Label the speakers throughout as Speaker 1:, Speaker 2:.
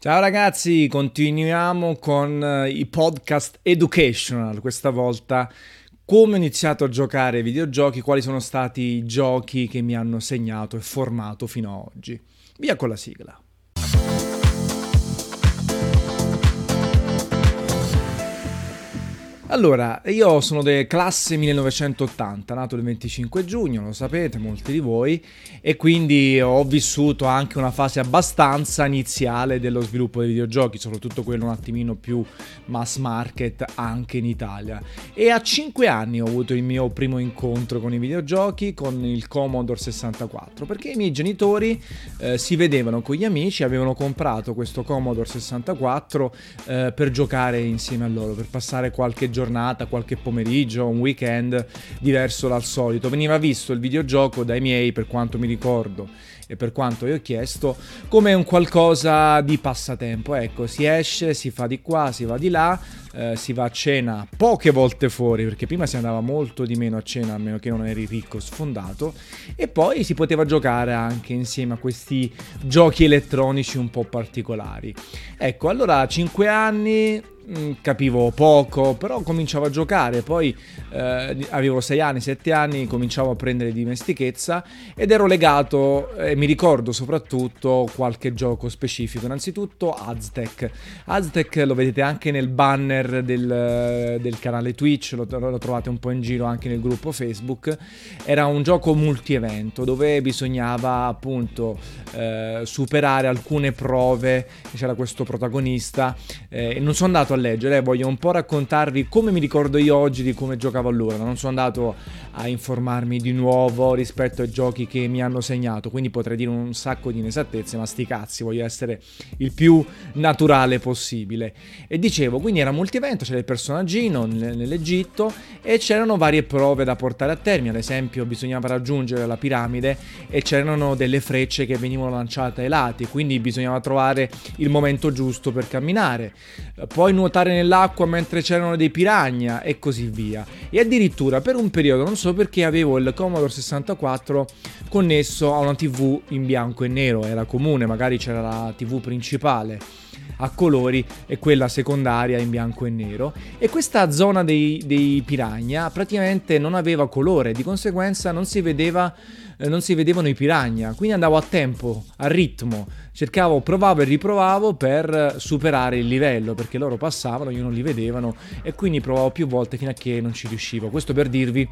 Speaker 1: Ciao ragazzi, continuiamo con eh, i podcast educational, questa volta come ho iniziato a giocare ai videogiochi, quali sono stati i giochi che mi hanno segnato e formato fino ad oggi. Via con la sigla. Allora, io sono del classe 1980, nato il 25 giugno, lo sapete, molti di voi, e quindi ho vissuto anche una fase abbastanza iniziale dello sviluppo dei videogiochi, soprattutto quello un attimino più mass market anche in Italia. E a 5 anni ho avuto il mio primo incontro con i videogiochi, con il Commodore 64, perché i miei genitori eh, si vedevano con gli amici, avevano comprato questo Commodore 64 eh, per giocare insieme a loro, per passare qualche giorno giornata, qualche pomeriggio, un weekend diverso dal solito. Veniva visto il videogioco dai miei, per quanto mi ricordo e per quanto io ho chiesto, come un qualcosa di passatempo. Ecco, si esce, si fa di qua, si va di là, eh, si va a cena poche volte fuori, perché prima si andava molto di meno a cena, a meno che non eri ricco sfondato, e poi si poteva giocare anche insieme a questi giochi elettronici un po' particolari. Ecco, allora a 5 anni capivo poco, però cominciavo a giocare, poi eh, avevo 6 anni, 7 anni, cominciavo a prendere dimestichezza ed ero legato, e mi ricordo soprattutto qualche gioco specifico, innanzitutto Aztec. Aztec lo vedete anche nel banner del, del canale Twitch, lo, lo, trovate un po' in giro anche nel gruppo Facebook, era un gioco multi-evento dove bisognava appunto eh, superare alcune prove, c'era questo protagonista, eh, non sono andato a leggere, voglio un po' raccontarvi come mi ricordo io oggi di come giocavo allora. Non sono andato a informarmi di nuovo rispetto ai giochi che mi hanno segnato, quindi potrei dire un sacco di inesattezze, ma sti cazzi, voglio essere il più naturale possibile. E dicevo, quindi era multivento, c'era il personaggino nell'Egitto e c'erano varie prove da portare a termine, ad esempio bisognava raggiungere la piramide e c'erano delle frecce che venivano lanciate ai lati, quindi bisognava trovare il momento giusto per camminare. Poi nuotare nuotare nell'acqua mentre c'erano dei piragna e così via. E addirittura per un periodo, non so perché, avevo il Commodore 64 connesso a una TV in bianco e nero, era comune, magari c'era la TV principale a colori e quella secondaria in bianco e nero e questa zona dei, dei piragna praticamente non aveva colore di conseguenza non si vedeva non si vedevano i piragna, quindi andavo a tempo, a ritmo, cercavo, provavo e riprovavo per superare il livello, perché loro passavano, io non li vedevano e quindi provavo più volte fino a che non ci riuscivo. Questo per dirvi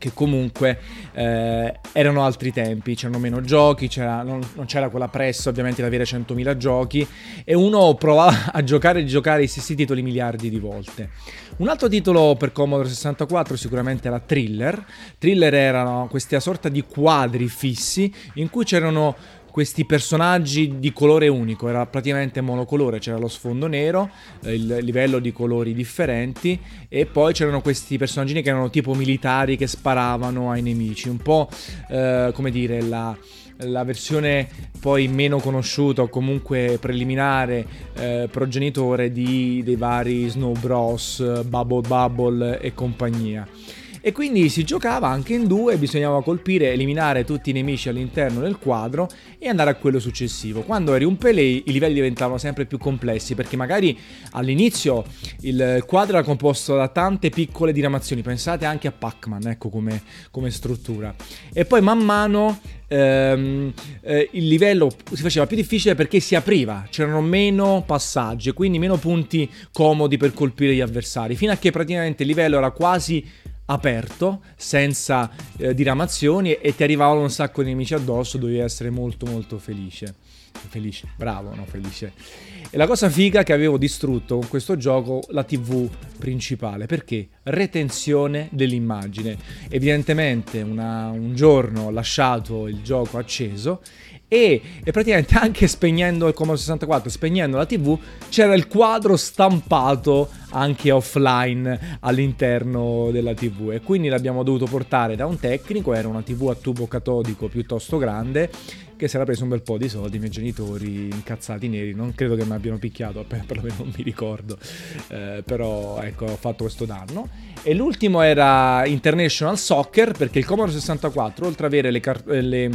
Speaker 1: che comunque eh, erano altri tempi, c'erano meno giochi, c'era, non, non, c'era quella pressa ovviamente di avere 100.000 giochi e uno provava a giocare e giocare i stessi titoli miliardi di volte. Un altro titolo per Commodore 64 sicuramente era Thriller. Thriller erano questa sorta di quadri fissi in cui c'erano questi personaggi di colore unico, era praticamente monocolore, c'era lo sfondo nero, eh, il livello di colori differenti e poi c'erano questi personaggi che erano tipo militari che sparavano ai nemici, un po' eh, come dire la, la versione poi meno conosciuta o comunque preliminare eh, progenitore di, dei vari Snow Bros, Bubble Bubble e compagnia e quindi si giocava anche in due, bisognava colpire, eliminare tutti i nemici all'interno del quadro e andare a quello successivo. Quando eri un Pelé i livelli diventavano sempre più complessi perché magari all'inizio il quadro era composto da tante piccole diramazioni, pensate anche a Pac-Man, ecco come, come struttura. E poi man mano ehm, eh, il livello si faceva più difficile perché si apriva, c'erano meno passaggi, quindi meno punti comodi per colpire gli avversari, fino a che praticamente il livello era quasi aperto, senza eh, diramazioni e ti arrivavano un sacco di nemici addosso, dovevi essere molto molto felice. Felice, bravo, no, felice. E la cosa figa che avevo distrutto con questo gioco la TV principale, perché? Retenzione dell'immagine. Evidentemente una, un giorno ho lasciato il gioco acceso e, e, praticamente anche spegnendo il Commodore 64, spegnendo la TV, c'era il quadro stampato anche offline all'interno della TV e quindi l'abbiamo dovuto portare da un tecnico, era una TV a tubo catodico piuttosto grande che si era preso un bel po' di soldi, i miei genitori incazzati neri, non credo che mi abbiano picchiato, perlomeno non mi ricordo, eh, però ecco ho fatto questo danno. E l'ultimo era International Soccer perché il Commodore 64 oltre ad avere le, car- le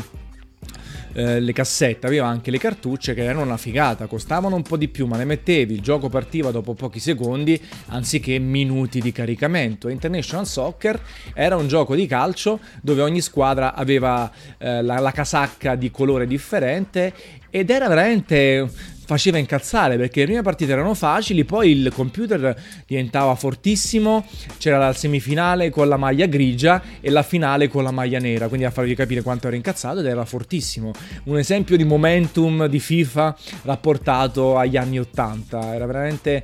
Speaker 1: eh, le cassette, aveva anche le cartucce che erano una figata, costavano un po' di più, ma le mettevi, il gioco partiva dopo pochi secondi anziché minuti di caricamento. International Soccer era un gioco di calcio dove ogni squadra aveva eh, la, la casacca di colore differente ed era veramente faceva incazzare perché le prime partite erano facili, poi il computer diventava fortissimo, c'era la semifinale con la maglia grigia e la finale con la maglia nera, quindi a farvi capire quanto ero incazzato ed era fortissimo. Un esempio di momentum di FIFA rapportato agli anni 80, era veramente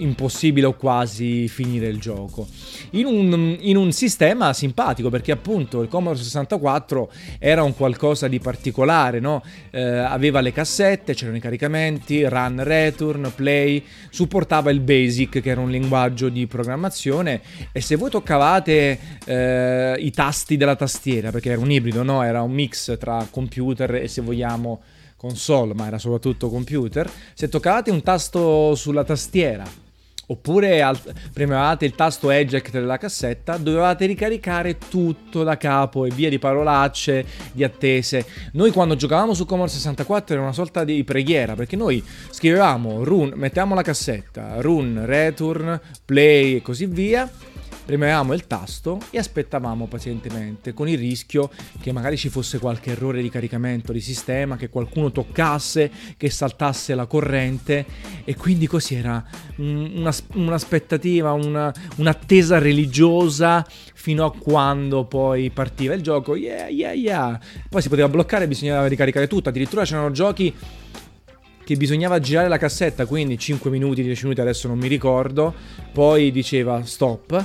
Speaker 1: impossibile o quasi finire il gioco. In un, in un, sistema simpatico perché appunto il Commodore 64 era un qualcosa di particolare, no? eh, aveva le cassette, c'erano i caricamenti, run, return, play, supportava il BASIC che era un linguaggio di programmazione e se voi toccavate eh, i tasti della tastiera, perché era un ibrido, no? era un mix tra computer e se vogliamo console, ma era soprattutto computer, se toccavate un tasto sulla tastiera oppure al- premevate il tasto eject della cassetta, dovevate ricaricare tutto da capo e via di parolacce, di attese. Noi quando giocavamo su Commodore 64 era una sorta di preghiera, perché noi scrivevamo run, mettiamo la cassetta, run, return, play e così via premevamo il tasto e aspettavamo pazientemente, con il rischio che magari ci fosse qualche errore di caricamento di sistema, che qualcuno toccasse, che saltasse la corrente e quindi così era una, un'aspettativa, una, un'attesa religiosa fino a quando poi partiva il gioco, yeah, yeah, yeah. Poi si poteva bloccare, bisognava ricaricare tutto, addirittura c'erano giochi che bisognava girare la cassetta, quindi 5 minuti, 10 minuti, adesso non mi ricordo, poi diceva stop,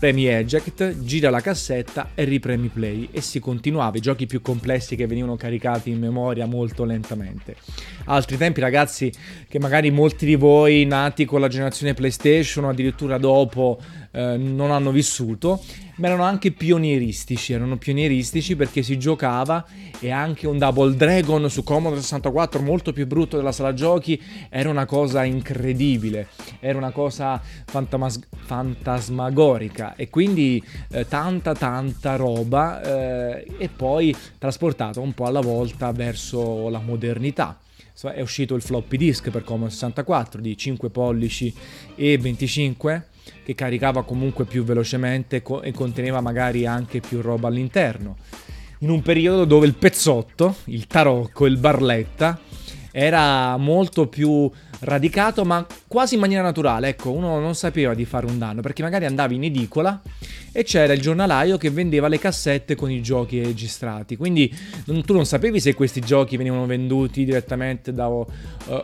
Speaker 1: premi eject, gira la cassetta e ripremi play. E si continuava, i giochi più complessi che venivano caricati in memoria molto lentamente. Altri tempi ragazzi che magari molti di voi nati con la generazione PlayStation o addirittura dopo eh, non hanno vissuto, ma erano anche pionieristici, erano pionieristici perché si giocava e anche un Double Dragon su Commodore 64 molto più brutto della sala giochi era una cosa incredibile, era una cosa fantamas- fantasmagorica e quindi eh, tanta tanta roba eh, e poi trasportata un po' alla volta verso la modernità è uscito il floppy disk per Commodore 64 di 5 pollici e 25 che caricava comunque più velocemente e conteneva magari anche più roba all'interno. In un periodo dove il pezzotto, il tarocco, il barletta era molto più radicato, ma quasi in maniera naturale. Ecco, uno non sapeva di fare un danno perché magari andavi in edicola e c'era il giornalaio che vendeva le cassette con i giochi registrati. Quindi non, tu non sapevi se questi giochi venivano venduti direttamente da uh,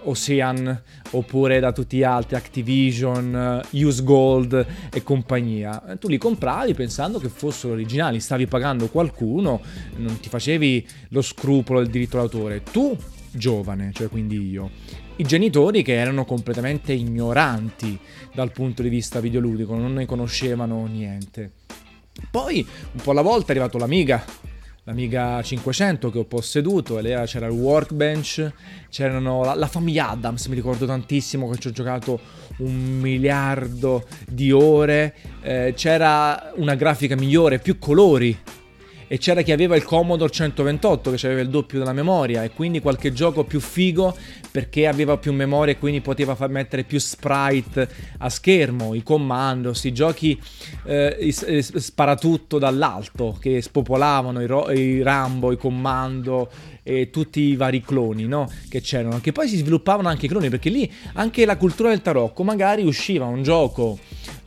Speaker 1: Ocean oppure da tutti gli altri, Activision, uh, Use Gold e compagnia. Tu li compravi pensando che fossero originali, stavi pagando qualcuno, non ti facevi lo scrupolo del diritto d'autore. Tu giovane, cioè quindi io. I genitori che erano completamente ignoranti dal punto di vista videoludico, non ne conoscevano niente. Poi, un po' alla volta, è arrivato l'Amiga, l'Amiga 500 che ho posseduto, e lì c'era il Workbench, c'erano la, la, famiglia Adams, mi ricordo tantissimo che ci ho giocato un miliardo di ore, eh, c'era una grafica migliore, più colori, e c'era chi aveva il Commodore 128 che aveva il doppio della memoria e quindi qualche gioco più figo perché aveva più memoria e quindi poteva far mettere più sprite a schermo, i commandos, i giochi eh, sparatutto dall'alto che spopolavano i, ro- i Rambo, i comando e tutti i vari cloni no? che c'erano, che poi si sviluppavano anche i cloni perché lì anche la cultura del tarocco magari usciva un gioco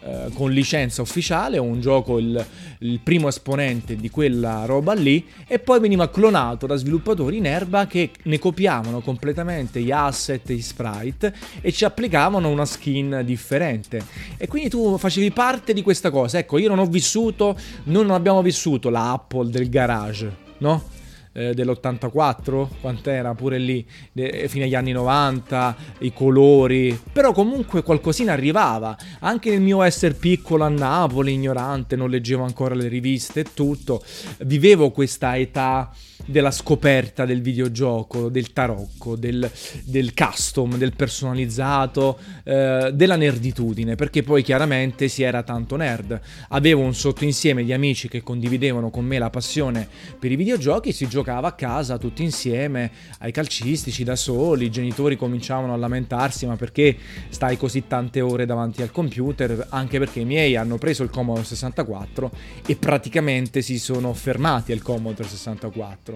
Speaker 1: eh, con licenza ufficiale o un gioco il, il, primo esponente di quella roba lì e poi veniva clonato da sviluppatori in erba che ne copiavano completamente gli asset, gli sprite e ci applicavano una skin differente e quindi tu facevi parte di questa cosa ecco io non ho vissuto noi non abbiamo vissuto la Apple del garage no? Eh, dell'84, quant'era pure lì, de- fino agli anni 90, i colori, però comunque qualcosina arrivava, anche nel mio essere piccolo a Napoli, ignorante, non leggevo ancora le riviste e tutto, vivevo questa età della scoperta del videogioco, del tarocco, del, del custom, del personalizzato, eh, della nerditudine, perché poi chiaramente si era tanto nerd. Avevo un sottoinsieme di amici che condividevano con me la passione per i videogiochi, si giocava a casa tutti insieme, ai calcistici, da soli, i genitori cominciavano a lamentarsi, ma perché stai così tante ore davanti al computer? Anche perché i miei hanno preso il Commodore 64 e praticamente si sono fermati al Commodore 64.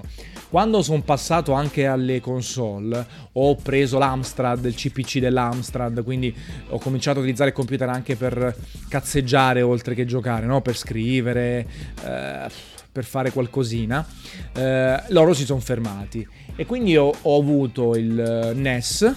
Speaker 1: Quando sono passato anche alle console, ho preso l'Amstrad, il CPC dell'Amstrad, quindi ho cominciato a utilizzare il computer anche per cazzeggiare oltre che giocare, no? per scrivere, eh, per fare qualcosina. Eh, loro si sono fermati e quindi ho, ho avuto il eh, NES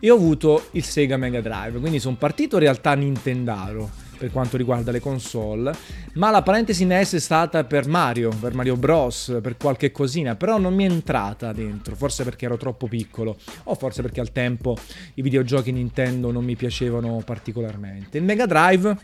Speaker 1: e ho avuto il Sega Mega Drive, quindi sono partito in realtà Nintendaro per quanto riguarda le console, ma la parentesi NES è stata per Mario, per Mario Bros, per qualche cosina, però non mi è entrata dentro, forse perché ero troppo piccolo o forse perché al tempo i videogiochi Nintendo non mi piacevano particolarmente. Il Mega Drive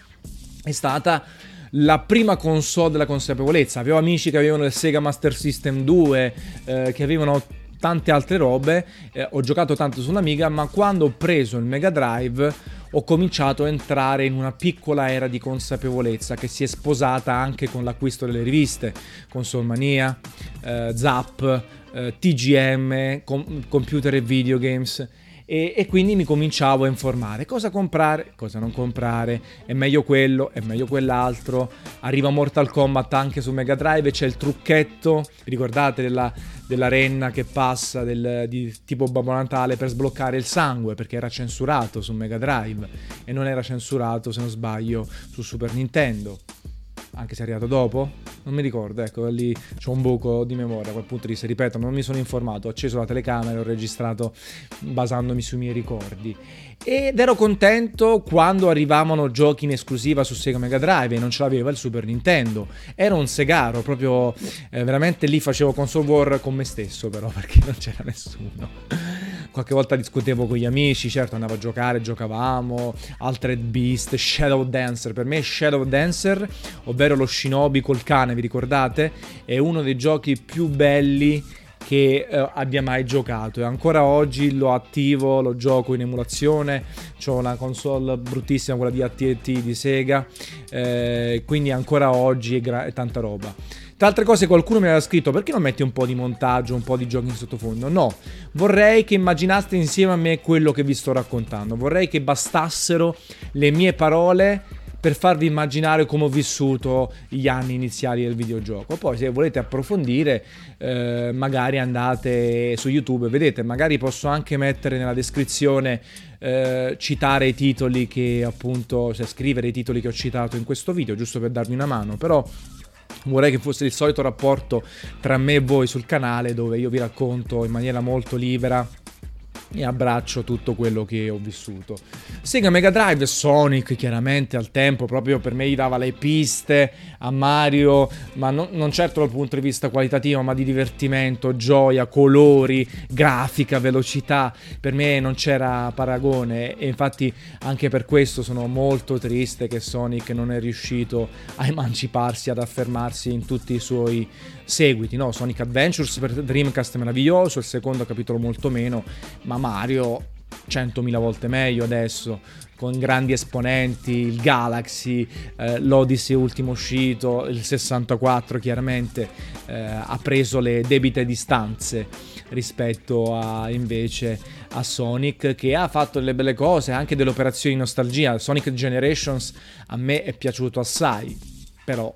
Speaker 1: è stata la prima console della consapevolezza. Avevo amici che avevano il Sega Master System 2, eh, che avevano tante altre robe, eh, ho giocato tanto sull'Amiga, ma quando ho preso il Mega Drive ho cominciato a entrare in una piccola era di consapevolezza che si è sposata anche con l'acquisto delle riviste, Consolmania, eh, Zap, eh, TGM, com- Computer e Videogames e, e, quindi mi cominciavo a informare. Cosa comprare, cosa non comprare, è meglio quello, è meglio quell'altro, arriva Mortal Kombat anche su Mega Drive, c'è il trucchetto, ricordate della, della renna che passa del, di tipo Babbo Natale per sbloccare il sangue perché era censurato su Mega Drive e non era censurato se non sbaglio su Super Nintendo anche se è arrivato dopo, non mi ricordo, ecco, lì c'ho un buco di memoria a quel punto di ripeto, non mi sono informato, ho acceso la telecamera e ho registrato basandomi sui miei ricordi. Ed ero contento quando arrivavano giochi in esclusiva su Sega Mega Drive e non ce l'aveva il Super Nintendo. Ero un segaro, proprio eh, veramente lì facevo console war con me stesso però, perché non c'era nessuno qualche volta discutevo con gli amici, certo andavo a giocare, giocavamo, Altered Beast, Shadow Dancer, per me Shadow Dancer, ovvero lo shinobi col cane, vi ricordate? È uno dei giochi più belli che eh, abbia mai giocato. E ancora oggi lo attivo, lo gioco in emulazione, ho una console bruttissima, quella di AT&T di Sega, eh, quindi ancora oggi è, gra- è tanta roba. Tra altre cose qualcuno mi aveva scritto perché non metti un po' di montaggio, un po' di giochi in sottofondo? No, vorrei che immaginaste insieme a me quello che vi sto raccontando, vorrei che bastassero le mie parole per farvi immaginare come ho vissuto gli anni iniziali del videogioco. Poi se volete approfondire, eh, magari andate su YouTube, vedete, magari posso anche mettere nella descrizione, eh, citare i titoli che appunto, cioè scrivere i titoli che ho citato in questo video, giusto per darvi una mano, però Vorrei che fosse il solito rapporto tra me e voi sul canale dove io vi racconto in maniera molto libera e abbraccio tutto quello che ho vissuto. Sega Mega Drive, Sonic chiaramente al tempo proprio per me gli dava le piste a Mario, ma non, non certo dal punto di vista qualitativo, ma di divertimento, gioia, colori, grafica, velocità. Per me non c'era paragone e infatti anche per questo sono molto triste che Sonic non è riuscito a emanciparsi, ad affermarsi in tutti i suoi seguiti, no? Sonic Adventures per Dreamcast meraviglioso, il secondo capitolo molto meno, ma Mario 100.000 volte meglio adesso, con grandi esponenti, il Galaxy, eh, l'Odyssey ultimo uscito, il 64 chiaramente eh, ha preso le debite distanze rispetto a invece a Sonic che ha fatto delle belle cose, anche delle operazioni nostalgia. Sonic Generations a me è piaciuto assai, però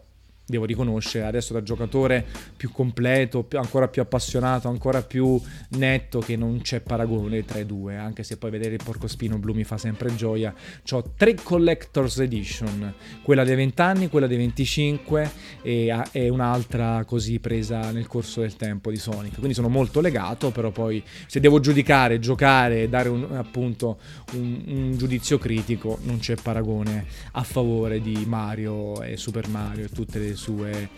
Speaker 1: devo riconoscere, adesso da giocatore più completo, più, ancora più appassionato, ancora più netto, che non c'è paragone tra i due, anche se poi vedere il porcospino blu mi fa sempre gioia. Ho tre Collector's Edition, quella dei 20 anni, quella dei 25 e, e, un'altra così presa nel corso del tempo di Sonic. Quindi sono molto legato, però poi se devo giudicare, giocare e dare un, appunto un, un giudizio critico, non c'è paragone a favore di Mario e Super Mario e tutte le sue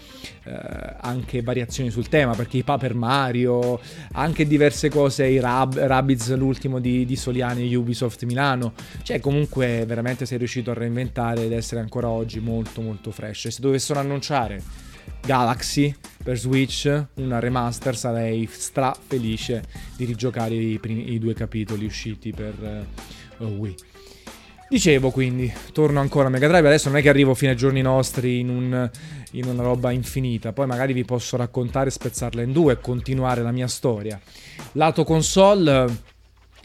Speaker 1: eh, anche variazioni sul tema, perché i Paper Mario, anche diverse cose, i Rab- Rabbids, l'ultimo di, di Soliani e Ubisoft Milano, cioè comunque veramente sei riuscito a reinventare ed essere ancora oggi molto molto fresh. Se dovessero annunciare Galaxy per Switch, una remaster, sarei stra felice di rigiocare i, primi, i due capitoli usciti per uh, Wii. Dicevo quindi, torno ancora a Mega Drive, adesso non è che arrivo fino ai giorni nostri in, un, in una roba infinita, poi magari vi posso raccontare, spezzarla in due e continuare la mia storia. Lato console,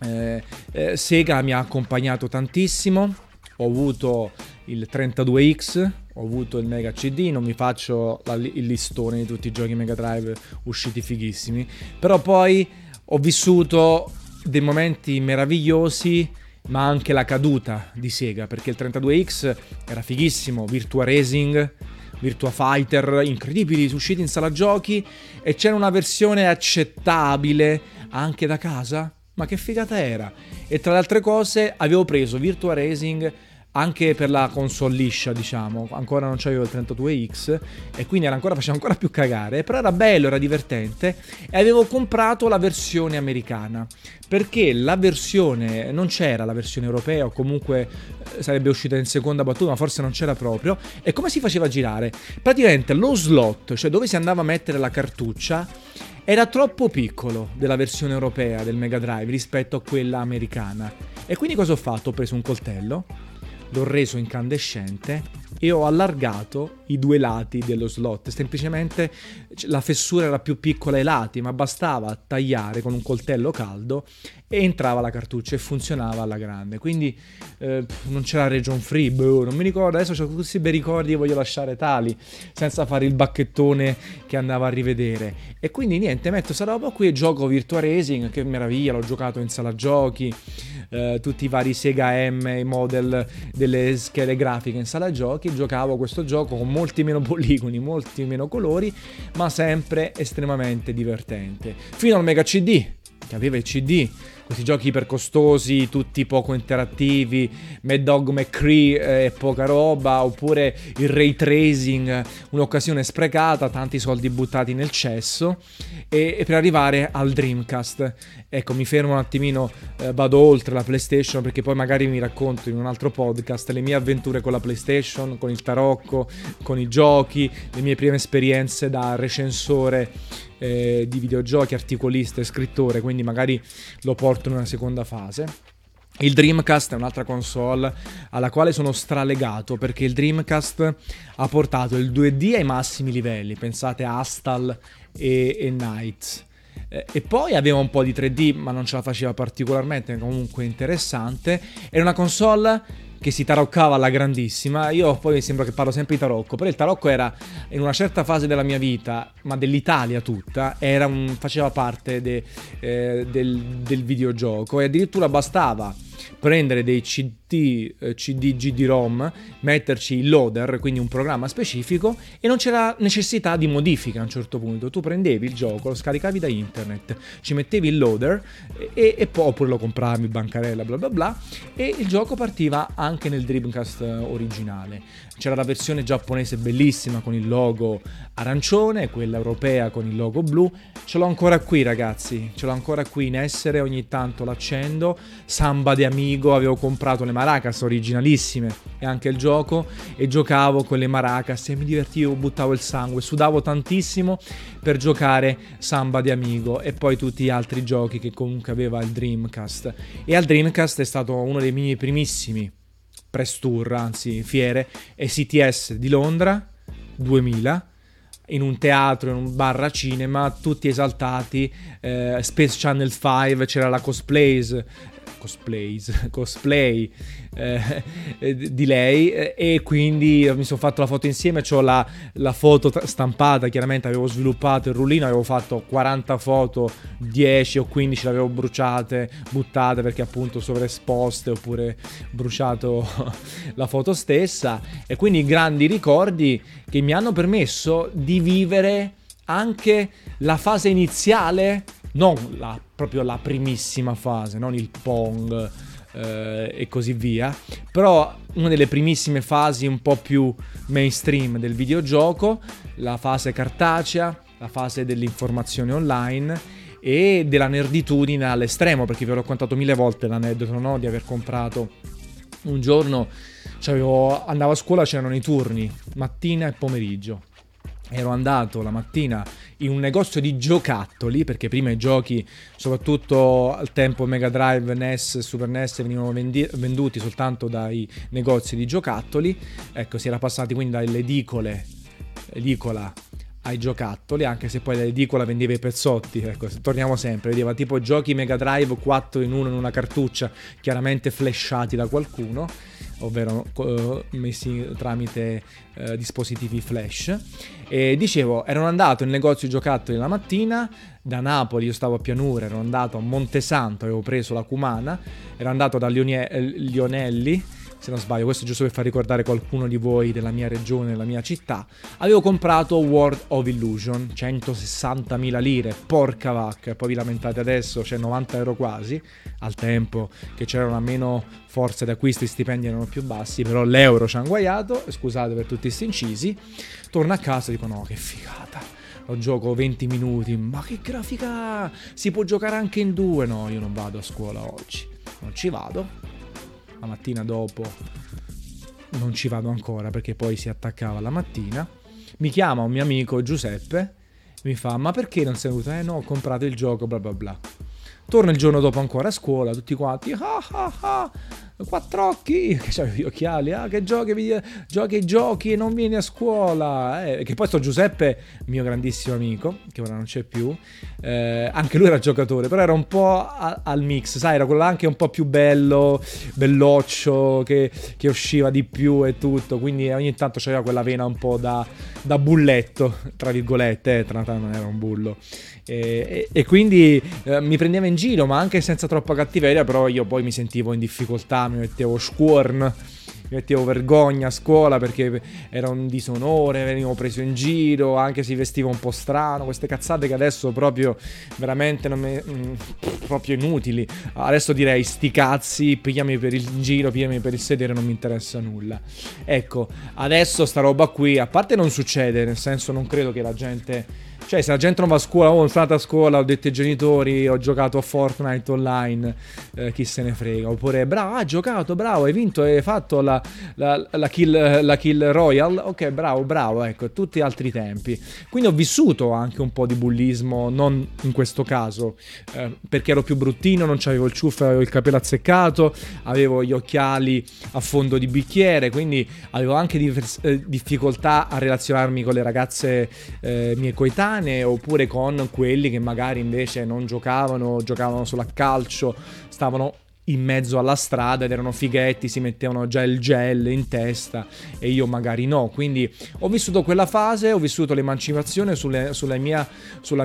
Speaker 1: eh, eh, Sega mi ha accompagnato tantissimo, ho avuto il 32X, ho avuto il Mega CD, non mi faccio la, il listone di tutti i giochi Mega Drive usciti fighissimi, però poi ho vissuto dei momenti meravigliosi ma anche la caduta di Sega, perché il 32X era fighissimo, Virtua Racing, Virtua Fighter, incredibili, usciti in sala giochi e c'era una versione accettabile anche da casa. Ma che figata era! E tra le altre cose avevo preso Virtua Racing anche per la console liscia, diciamo, ancora non c'avevo il 32X e quindi ancora, faceva ancora più cagare, però era bello, era divertente e avevo comprato la versione americana perché la versione non c'era la versione europea o comunque eh, sarebbe uscita in seconda battuta, ma forse non c'era proprio. E come si faceva girare? Praticamente lo slot, cioè dove si andava a mettere la cartuccia, era troppo piccolo della versione europea del Mega Drive rispetto a quella americana. E quindi cosa ho fatto? Ho preso un coltello, l'ho reso incandescente e ho allargato i due lati dello slot. Semplicemente la fessura era più piccola ai lati, ma bastava tagliare con un coltello caldo e entrava la cartuccia e funzionava alla grande. Quindi eh, non c'era region free, boh, non mi ricordo, adesso ho tutti bei ricordi e voglio lasciare tali, senza fare il bacchettone che andava a rivedere. E quindi niente, metto questa roba qui e gioco Virtua Racing, che meraviglia, l'ho giocato in sala giochi eh, tutti i vari Sega M, i model delle schede grafiche in sala giochi, giocavo questo gioco con molti meno poligoni, molti meno colori, ma sempre estremamente divertente. Fino al Mega CD, che aveva il CD questi giochi ipercostosi, tutti poco interattivi, Mad Dog McCree e eh, poca roba, oppure il ray tracing, un'occasione sprecata, tanti soldi buttati nel cesso, e, e per arrivare al Dreamcast. Ecco, mi fermo un attimino, eh, vado oltre la PlayStation perché poi magari mi racconto in un altro podcast le mie avventure con la PlayStation, con il tarocco, con i giochi, le mie prime esperienze da recensore eh, di videogiochi, articolista e scrittore, quindi magari lo porto in una seconda fase. Il Dreamcast è un'altra console alla quale sono stralegato perché il Dreamcast ha portato il 2D ai massimi livelli, pensate a Astal e, e Knights. Eh, e poi aveva un po' di 3D, ma non ce la faceva particolarmente, comunque interessante. Era una console che si taroccava alla grandissima. Io poi mi sembra che parlo sempre di tarocco, però il tarocco era in una certa fase della mia vita, ma dell'Italia tutta, un, faceva parte de, eh, del, del videogioco e addirittura bastava prendere dei CD, eh, CD GD-ROM, metterci il loader, quindi un programma specifico, e non c'era necessità di modifica a un certo punto. Tu prendevi il gioco, lo scaricavi da internet, ci mettevi il loader e, e poi oppure lo compravi bancarella, bla bla bla, e il gioco partiva anche nel Dreamcast originale. C'era la versione giapponese bellissima con il logo arancione, quella europea con il logo blu. Ce l'ho ancora qui, ragazzi. Ce l'ho ancora qui in essere. Ogni tanto l'accendo. Samba di amigo. Avevo comprato le maracas originalissime e anche il gioco. E giocavo con le maracas e mi divertivo, buttavo il sangue. Sudavo tantissimo per giocare Samba di amigo e poi tutti gli altri giochi che comunque aveva il Dreamcast. E al Dreamcast è stato uno dei miei primissimi press tour, anzi fiere, e CTS di Londra 2000 in un teatro, in un bar a cinema, tutti esaltati, eh, Space Channel 5, c'era la cosplays, cosplays, cosplay eh, di lei e quindi mi sono fatto la foto insieme, ho la, la, foto stampata, chiaramente avevo sviluppato il rullino, avevo fatto 40 foto, 10 o 15 le avevo bruciate, buttate perché appunto sovraesposte oppure bruciato la foto stessa e quindi grandi ricordi che mi hanno permesso di vivere anche la fase iniziale non la, proprio la primissima fase, non il Pong eh, e così via, però una delle primissime fasi un po' più mainstream del videogioco, la fase cartacea, la fase dell'informazione online e della nerditudine all'estremo, perché vi ho raccontato mille volte l'aneddoto no? di aver comprato un giorno, andavo a scuola, c'erano i turni, mattina e pomeriggio ero andato la mattina in un negozio di giocattoli, perché prima i giochi, soprattutto al tempo Mega Drive, NES Super NES, venivano vendi- venduti soltanto dai negozi di giocattoli. Ecco, si era passati quindi dalle edicole, edicola ai giocattoli, anche se poi l'edicola vendeva i pezzotti, ecco, torniamo sempre, vedeva tipo giochi Mega Drive 4 in 1 in una cartuccia, chiaramente flashati da qualcuno ovvero uh, messi tramite uh, dispositivi flash. E dicevo, ero andato in negozio giocattoli la mattina, da Napoli io stavo a Pianura, ero andato a Montesanto, avevo preso la Cumana, ero andato da Lione- Lionelli se non sbaglio, questo è giusto per far ricordare qualcuno di voi della mia regione, della mia città, avevo comprato World of Illusion, 160.000 lire, porca vacca, e poi vi lamentate adesso, c'è cioè 90 euro quasi, al tempo che c'erano meno forze d'acquisto, i stipendi erano più bassi, però l'euro ci ha inguaiato, scusate per tutti questi incisi, torno a casa e dico no, che figata lo gioco 20 minuti, ma che grafica! Si può giocare anche in due? No, io non vado a scuola oggi, non ci vado la mattina dopo non ci vado ancora perché poi si attaccava la mattina. Mi chiama un mio amico Giuseppe, mi fa ma perché non sei venuto? Eh no, ho comprato il gioco, bla bla bla. Torno il giorno dopo ancora a scuola, tutti quanti, ah ah ah, quattro occhi, che c'avevo gli occhiali, ah che giochi, giochi e giochi e non vieni a scuola. Eh, che poi sto Giuseppe, mio grandissimo amico, che ora non c'è più, eh, anche lui era giocatore, però era un po' a, al mix, sai, era quello anche un po' più bello, belloccio, che, che, usciva di più e tutto, quindi ogni tanto c'era quella vena un po' da, da bulletto, tra virgolette, eh, tra l'altro non era un bullo. E, e, e quindi eh, mi prendeva in giro, ma anche senza troppa cattiveria, però io poi mi sentivo in difficoltà, mi mettevo squorn mi mettevo vergogna a scuola perché era un disonore, venivo preso in giro, anche se vestiva un po' strano, queste cazzate che adesso proprio veramente non mh, mm, proprio inutili. Adesso direi sti cazzi, pigliami per il giro, pigliami per il sedere, non mi interessa nulla. Ecco, adesso sta roba qui, a parte non succede, nel senso non credo che la gente cioè, se la gente non va a scuola, oh, sono andato a scuola, ho detto ai genitori, ho giocato a Fortnite online, eh, chi se ne frega. Oppure, bravo, hai giocato, bravo, hai vinto, hai fatto la, la, la, kill, la kill royal. Ok, bravo, bravo, ecco, tutti altri tempi. Quindi ho vissuto anche un po' di bullismo, non in questo caso, eh, perché ero più bruttino, non avevo il ciuffo, avevo il capello azzeccato, avevo gli occhiali a fondo di bicchiere, quindi avevo anche divers- eh, difficoltà a relazionarmi con le ragazze eh, mie coetanee italiane oppure con quelli che magari invece non giocavano, giocavano solo a calcio, stavano in mezzo alla strada ed erano fighetti, si mettevano già il gel in testa e io magari no. Quindi ho vissuto quella fase, ho vissuto l'emancipazione sulle, sulle, mia,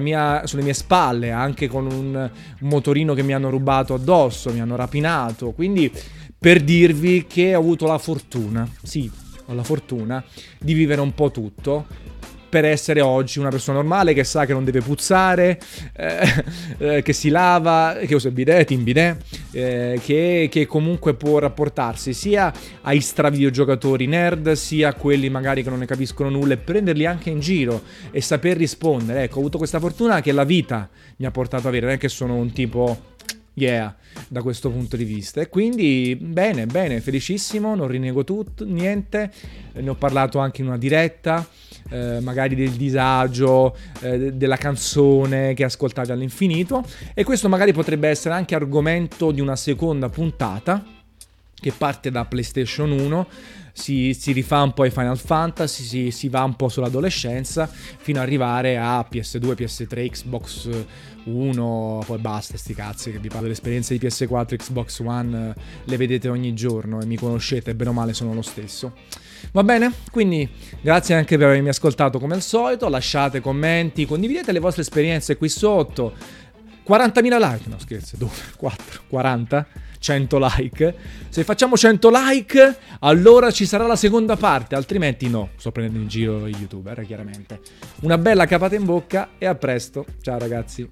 Speaker 1: mia, sulle mie spalle, anche con un motorino che mi hanno rubato addosso, mi hanno rapinato. Quindi per dirvi che ho avuto la fortuna, sì, ho la fortuna di vivere un po' tutto per essere oggi una persona normale che sa che non deve puzzare, eh, eh, che si lava, che usa il bidet, in bidet, eh, che, che, comunque può rapportarsi sia ai stravideogiocatori nerd, sia a quelli magari che non ne capiscono nulla e prenderli anche in giro e saper rispondere. Ecco, ho avuto questa fortuna che la vita mi ha portato ad avere, non è che sono un tipo yeah da questo punto di vista. E quindi bene bene felicissimo non rinego tutto niente. Ne ho parlato anche in una diretta eh, magari del disagio eh, della canzone che ascoltate all'infinito. E questo magari potrebbe essere anche argomento di una seconda puntata che parte da PlayStation 1 si, si, rifà un po' ai Final Fantasy, si, si, va un po' sull'adolescenza fino ad arrivare a PS2, PS3, Xbox 1, poi basta sti cazzi che vi parlo dell'esperienza di PS4, Xbox One, le vedete ogni giorno e mi conoscete, bene o male sono lo stesso. Va bene? Quindi grazie anche per avermi ascoltato come al solito, lasciate commenti, condividete le vostre esperienze qui sotto. 40.000 like, no scherzo, dove? 4, 40? 100 like. Se facciamo 100 like, allora ci sarà la seconda parte, altrimenti no. Sto prendendo in giro i youtuber, chiaramente. Una bella capata in bocca e a presto. Ciao ragazzi.